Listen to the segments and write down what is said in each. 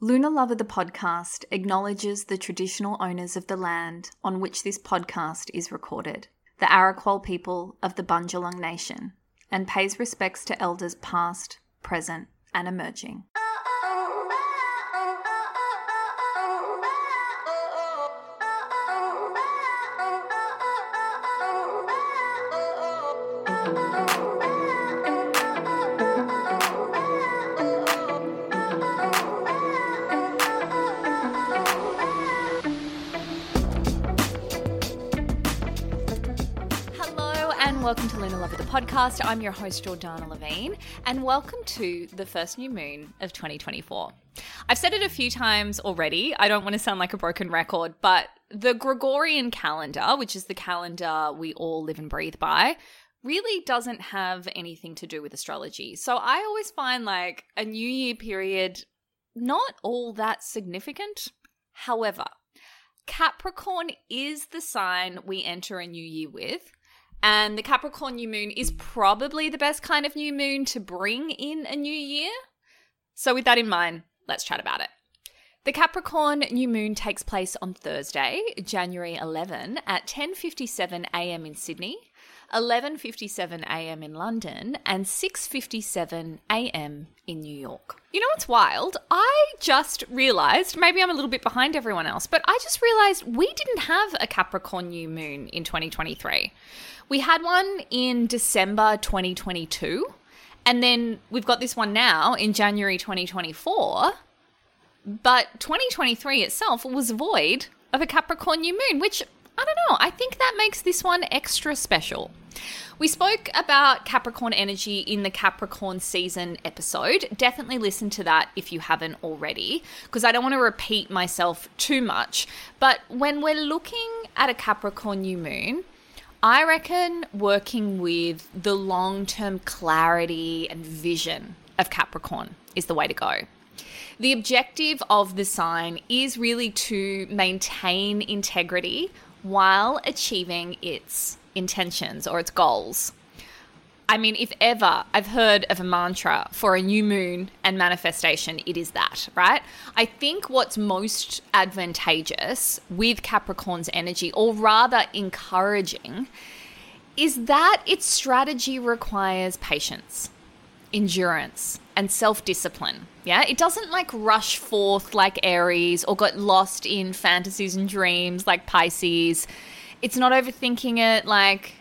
Lunar Lover the podcast acknowledges the traditional owners of the land on which this podcast is recorded, the Arakwal people of the Bundjalung Nation, and pays respects to elders past, present, and emerging. Podcast. I'm your host Jordanna Levin and welcome to the first new moon of 2024. I've said it a few times already. I don't want to sound like a broken record, but the Gregorian calendar, which is the calendar we all live and breathe by, really doesn't have anything to do with astrology. So I always find like a new year period not all that significant. However, Capricorn is the sign we enter a new year with. And the Capricorn new moon is probably the best kind of new moon to bring in a new year. So, with that in mind, let's chat about it. The Capricorn new moon takes place on Thursday, January 11 at 10:57 a.m. in Sydney, 11:57 a.m. in London, and 6:57 a.m. in New York. You know what's wild? I just realized, maybe I'm a little bit behind everyone else, but I just realized we didn't have a Capricorn new moon in 2023. We had one in December 2022, and then we've got this one now in January 2024. But 2023 itself was void of a Capricorn new moon, which I don't know. I think that makes this one extra special. We spoke about Capricorn energy in the Capricorn season episode. Definitely listen to that if you haven't already, because I don't want to repeat myself too much. But when we're looking at a Capricorn new moon, I reckon working with the long term clarity and vision of Capricorn is the way to go. The objective of the sign is really to maintain integrity while achieving its intentions or its goals. I mean, if ever I've heard of a mantra for a new moon and manifestation, it is that, right? I think what's most advantageous with Capricorn's energy, or rather encouraging, is that its strategy requires patience, endurance, and self discipline. Yeah, it doesn't like rush forth like Aries or get lost in fantasies and dreams like Pisces. It's not overthinking it like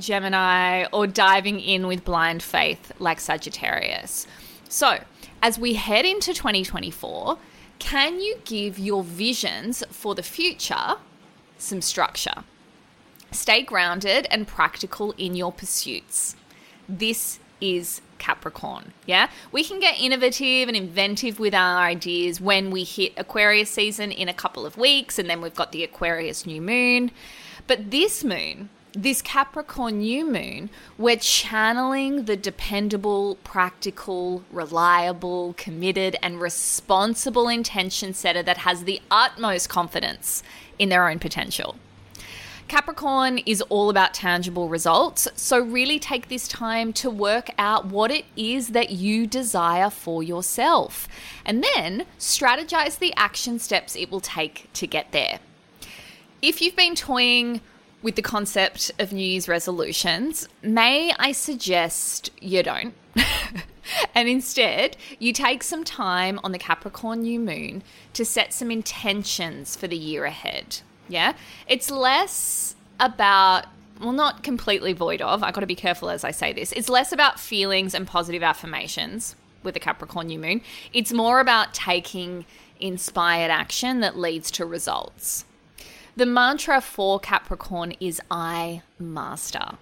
Gemini or diving in with blind faith like Sagittarius. So, as we head into 2024, can you give your visions for the future some structure? Stay grounded and practical in your pursuits. This is Capricorn. Yeah, we can get innovative and inventive with our ideas when we hit Aquarius season in a couple of weeks, and then we've got the Aquarius new moon. But this moon, this Capricorn new moon, we're channeling the dependable, practical, reliable, committed, and responsible intention setter that has the utmost confidence in their own potential. Capricorn is all about tangible results, so really take this time to work out what it is that you desire for yourself, and then strategize the action steps it will take to get there. If you've been toying with the concept of New Year's resolutions, may I suggest you don't? and instead, you take some time on the Capricorn new moon to set some intentions for the year ahead. Yeah. It's less about well, not completely void of. I've got to be careful as I say this. It's less about feelings and positive affirmations with the Capricorn new moon. It's more about taking inspired action that leads to results. The mantra for Capricorn is I master.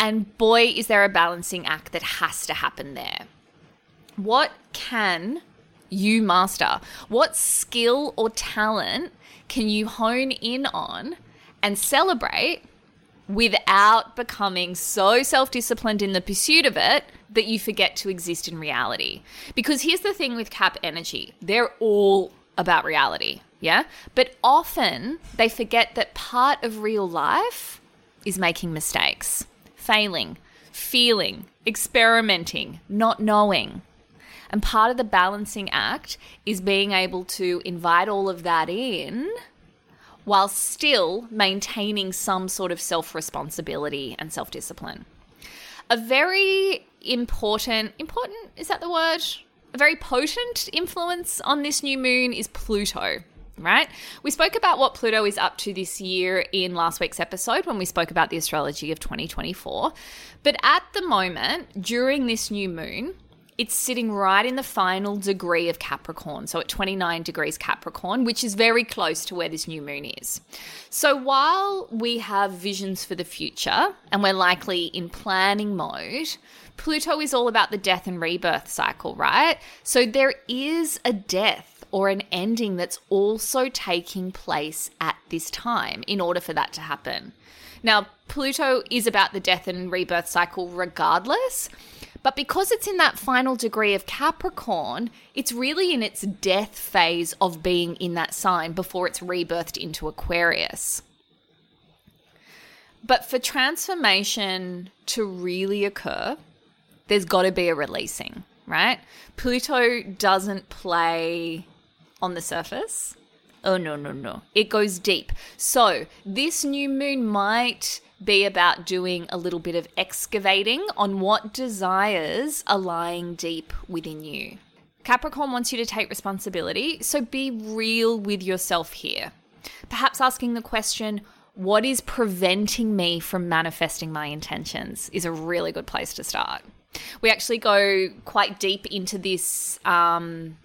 And boy, is there a balancing act that has to happen there. What can you master? What skill or talent can you hone in on and celebrate without becoming so self disciplined in the pursuit of it that you forget to exist in reality? Because here's the thing with Cap Energy they're all about reality, yeah? But often they forget that part of real life is making mistakes, failing, feeling, experimenting, not knowing. And part of the balancing act is being able to invite all of that in while still maintaining some sort of self responsibility and self discipline. A very important, important, is that the word? A very potent influence on this new moon is Pluto right? We spoke about what Pluto is up to this year in last week's episode when we spoke about the astrology of 2024. But at the moment, during this new moon, it's sitting right in the final degree of Capricorn, so at 29 degrees Capricorn, which is very close to where this new moon is. So while we have visions for the future and we're likely in planning mode, Pluto is all about the death and rebirth cycle, right? So there is a death or an ending that's also taking place at this time in order for that to happen. Now, Pluto is about the death and rebirth cycle regardless. But because it's in that final degree of Capricorn, it's really in its death phase of being in that sign before it's rebirthed into Aquarius. But for transformation to really occur, there's got to be a releasing, right? Pluto doesn't play on the surface. Oh, no, no, no. It goes deep. So, this new moon might be about doing a little bit of excavating on what desires are lying deep within you. Capricorn wants you to take responsibility, so be real with yourself here. Perhaps asking the question, what is preventing me from manifesting my intentions is a really good place to start. We actually go quite deep into this um,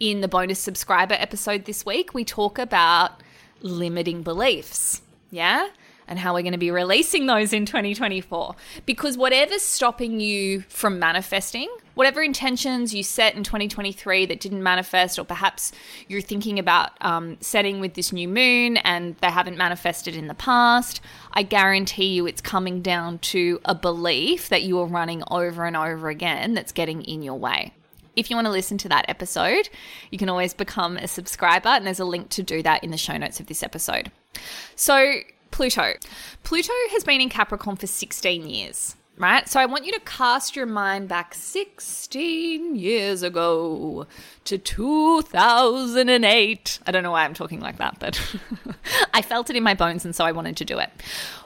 in the bonus subscriber episode this week. We talk about limiting beliefs. Yeah? and how we're going to be releasing those in 2024. Because whatever's stopping you from manifesting, whatever intentions you set in 2023 that didn't manifest, or perhaps you're thinking about um, setting with this new moon and they haven't manifested in the past, I guarantee you it's coming down to a belief that you are running over and over again that's getting in your way. If you want to listen to that episode, you can always become a subscriber, and there's a link to do that in the show notes of this episode. So, Pluto. Pluto has been in Capricorn for 16 years, right? So I want you to cast your mind back 16 years ago to 2008. I don't know why I'm talking like that, but I felt it in my bones and so I wanted to do it.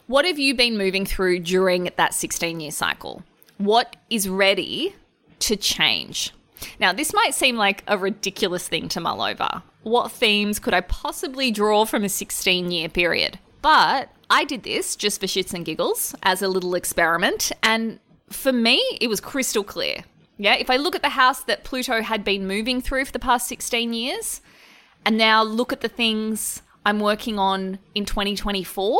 What have you been moving through during that 16 year cycle? What is ready to change? Now, this might seem like a ridiculous thing to mull over. What themes could I possibly draw from a 16 year period? But I did this just for shits and giggles as a little experiment. And for me, it was crystal clear. Yeah, if I look at the house that Pluto had been moving through for the past 16 years, and now look at the things I'm working on in 2024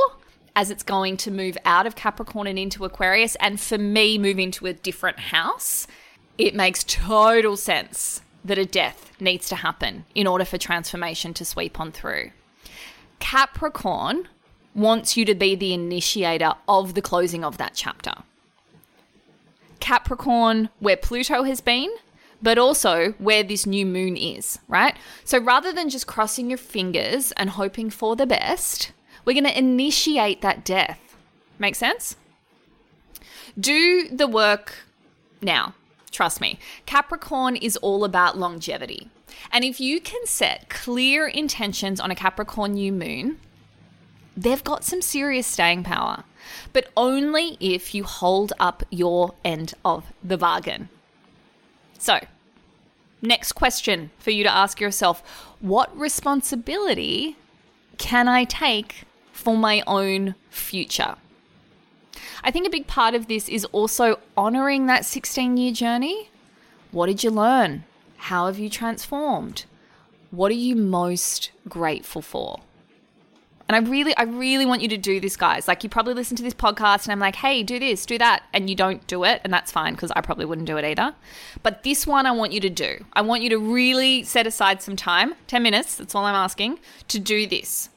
as it's going to move out of Capricorn and into Aquarius, and for me, move into a different house, it makes total sense that a death needs to happen in order for transformation to sweep on through. Capricorn wants you to be the initiator of the closing of that chapter. Capricorn, where Pluto has been, but also where this new moon is, right? So rather than just crossing your fingers and hoping for the best, we're going to initiate that death. Make sense? Do the work now. Trust me. Capricorn is all about longevity. And if you can set clear intentions on a Capricorn new moon, they've got some serious staying power, but only if you hold up your end of the bargain. So, next question for you to ask yourself what responsibility can I take for my own future? I think a big part of this is also honoring that 16 year journey. What did you learn? How have you transformed? What are you most grateful for? And I really, I really want you to do this, guys. Like, you probably listen to this podcast and I'm like, hey, do this, do that. And you don't do it. And that's fine because I probably wouldn't do it either. But this one, I want you to do. I want you to really set aside some time 10 minutes, that's all I'm asking, to do this.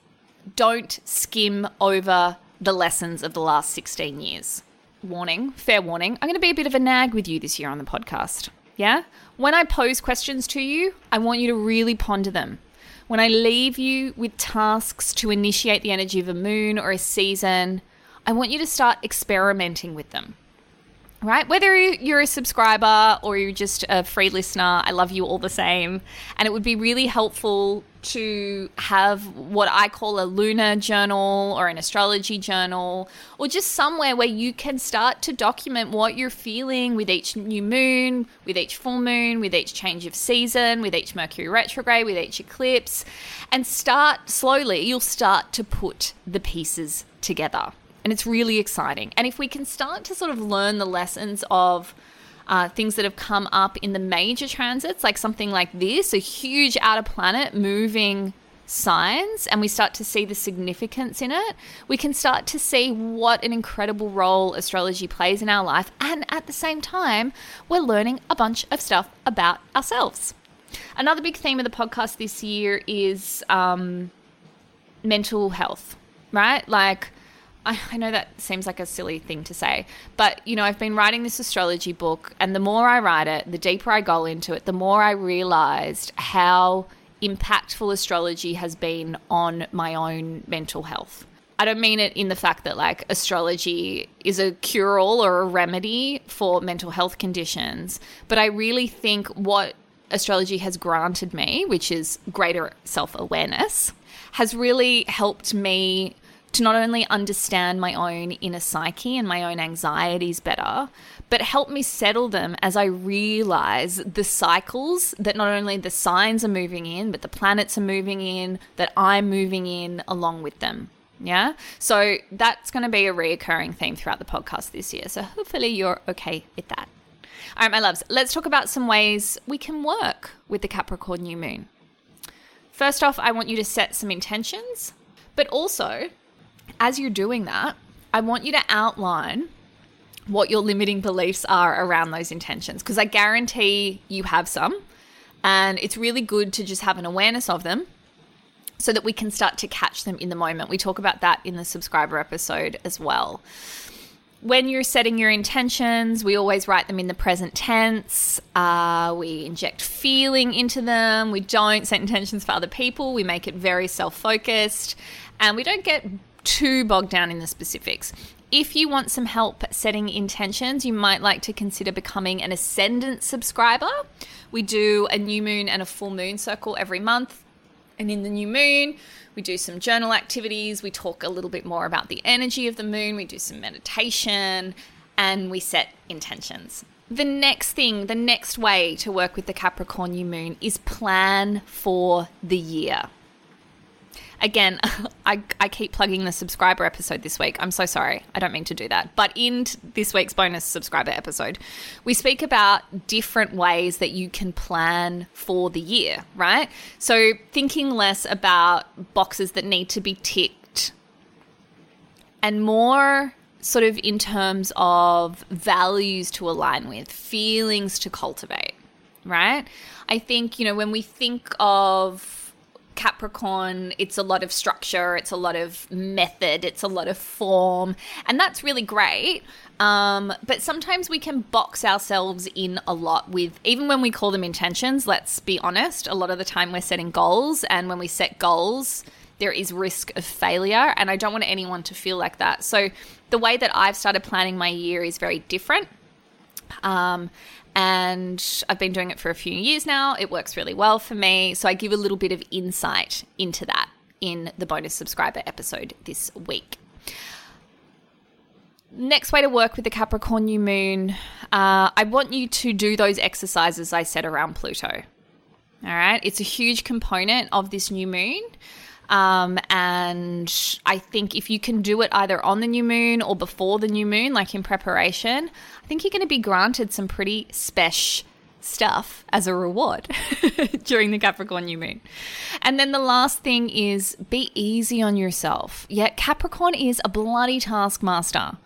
Don't skim over the lessons of the last 16 years. Warning, fair warning, I'm going to be a bit of a nag with you this year on the podcast. Yeah? When I pose questions to you, I want you to really ponder them. When I leave you with tasks to initiate the energy of a moon or a season, I want you to start experimenting with them right? Whether you're a subscriber or you're just a free listener, I love you all the same. And it would be really helpful to have what I call a lunar journal or an astrology journal, or just somewhere where you can start to document what you're feeling with each new moon, with each full moon, with each change of season, with each Mercury retrograde, with each eclipse, and start slowly, you'll start to put the pieces together and it's really exciting. And if we can start to sort of learn the lessons of uh, things that have come up in the major transits, like something like this, a huge outer planet moving signs, and we start to see the significance in it, we can start to see what an incredible role astrology plays in our life. And at the same time, we're learning a bunch of stuff about ourselves. Another big theme of the podcast this year is um, mental health, right? Like, I, I know that seems like a silly thing to say, but you know, I've been writing this astrology book, and the more I write it, the deeper I go into it, the more I realized how impactful astrology has been on my own mental health. I don't mean it in the fact that like astrology is a cure all or a remedy for mental health conditions, but I really think what astrology has granted me, which is greater self awareness, has really helped me to not only understand my own inner psyche and my own anxieties better, but help me settle them as I realize the cycles that not only the signs are moving in, but the planets are moving in, that I'm moving in along with them. Yeah. So that's going to be a reoccurring theme throughout the podcast this year. So hopefully you're okay with that. All right, my loves, let's talk about some ways we can work with the Capricorn new moon. First off, I want you to set some intentions, but also as you're doing that, I want you to outline what your limiting beliefs are around those intentions because I guarantee you have some. And it's really good to just have an awareness of them so that we can start to catch them in the moment. We talk about that in the subscriber episode as well. When you're setting your intentions, we always write them in the present tense. Uh, we inject feeling into them. We don't set intentions for other people. We make it very self focused. And we don't get too bogged down in the specifics. If you want some help setting intentions, you might like to consider becoming an Ascendant subscriber. We do a new moon and a full moon circle every month. And in the new moon, we do some journal activities. We talk a little bit more about the energy of the moon. We do some meditation and we set intentions. The next thing, the next way to work with the Capricorn new moon is plan for the year again, I, I keep plugging the subscriber episode this week. I'm so sorry. I don't mean to do that. But in this week's bonus subscriber episode, we speak about different ways that you can plan for the year, right? So thinking less about boxes that need to be ticked and more sort of in terms of values to align with, feelings to cultivate, right? I think, you know, when we think of Capricorn, it's a lot of structure, it's a lot of method, it's a lot of form, and that's really great. Um, but sometimes we can box ourselves in a lot with, even when we call them intentions, let's be honest, a lot of the time we're setting goals, and when we set goals, there is risk of failure, and I don't want anyone to feel like that. So, the way that I've started planning my year is very different. Um, and I've been doing it for a few years now. It works really well for me. So I give a little bit of insight into that in the bonus subscriber episode this week. Next way to work with the Capricorn new moon, uh, I want you to do those exercises I said around Pluto. All right, it's a huge component of this new moon. Um, and I think if you can do it either on the new moon or before the new moon, like in preparation, I think you're going to be granted some pretty special stuff as a reward during the Capricorn new moon. And then the last thing is be easy on yourself. Yeah, Capricorn is a bloody taskmaster.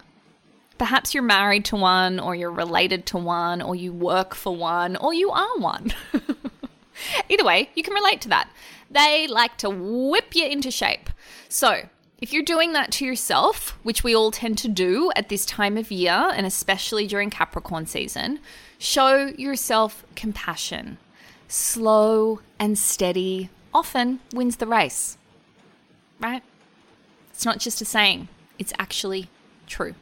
Perhaps you're married to one, or you're related to one, or you work for one, or you are one. Either way, you can relate to that. They like to whip you into shape. So, if you're doing that to yourself, which we all tend to do at this time of year, and especially during Capricorn season, show yourself compassion. Slow and steady often wins the race, right? It's not just a saying, it's actually true.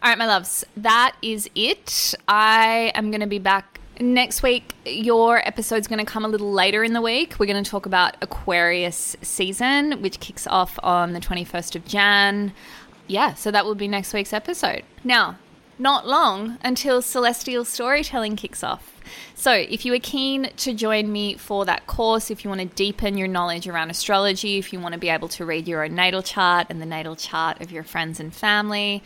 All right, my loves, that is it. I am going to be back next week. Your episode's going to come a little later in the week. We're going to talk about Aquarius season, which kicks off on the 21st of Jan. Yeah, so that will be next week's episode. Now, not long until celestial storytelling kicks off. So, if you are keen to join me for that course, if you want to deepen your knowledge around astrology, if you want to be able to read your own natal chart and the natal chart of your friends and family,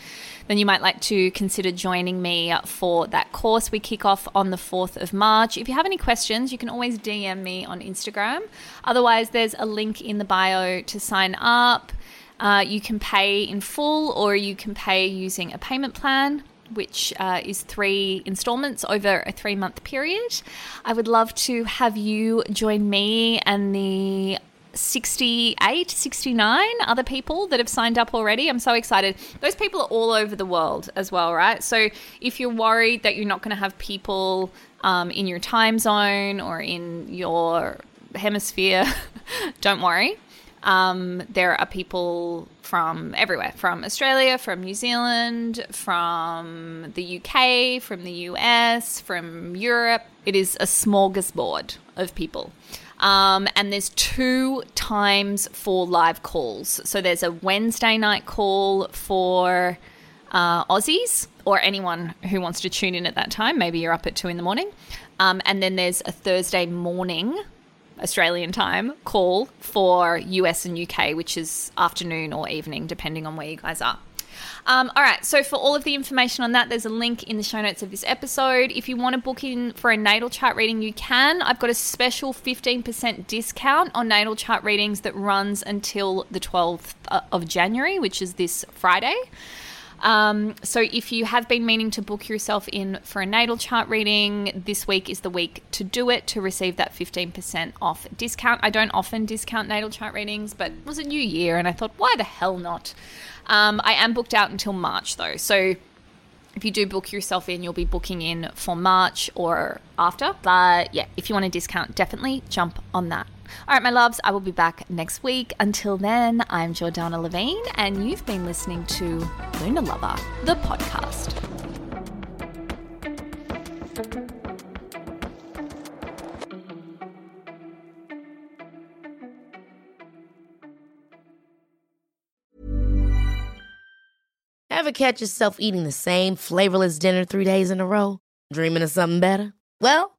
then you might like to consider joining me for that course. We kick off on the 4th of March. If you have any questions, you can always DM me on Instagram. Otherwise, there's a link in the bio to sign up. Uh, you can pay in full or you can pay using a payment plan which uh, is three installments over a three month period. I would love to have you join me and the 68, 69 other people that have signed up already. I'm so excited. Those people are all over the world as well, right? So if you're worried that you're not going to have people um, in your time zone or in your hemisphere, don't worry. Um, there are people from everywhere from Australia, from New Zealand, from the UK, from the US, from Europe. It is a smorgasbord of people. Um, and there's two times for live calls. So there's a Wednesday night call for uh, Aussies or anyone who wants to tune in at that time. Maybe you're up at two in the morning. Um, and then there's a Thursday morning Australian time call for US and UK, which is afternoon or evening, depending on where you guys are. Um, all right, so for all of the information on that, there's a link in the show notes of this episode. If you want to book in for a natal chart reading, you can. I've got a special 15% discount on natal chart readings that runs until the 12th uh, of January, which is this Friday. Um, so if you have been meaning to book yourself in for a natal chart reading, this week is the week to do it to receive that 15% off discount. I don't often discount natal chart readings, but it was a new year and I thought, why the hell not? Um, I am booked out until March though. So if you do book yourself in, you'll be booking in for March or after. But yeah, if you want a discount, definitely jump on that. All right, my loves, I will be back next week. Until then, I'm Jordanna Levin, and you've been listening to Lunar Lover, the podcast. Ever catch yourself eating the same flavorless dinner three days in a row? Dreaming of something better? Well,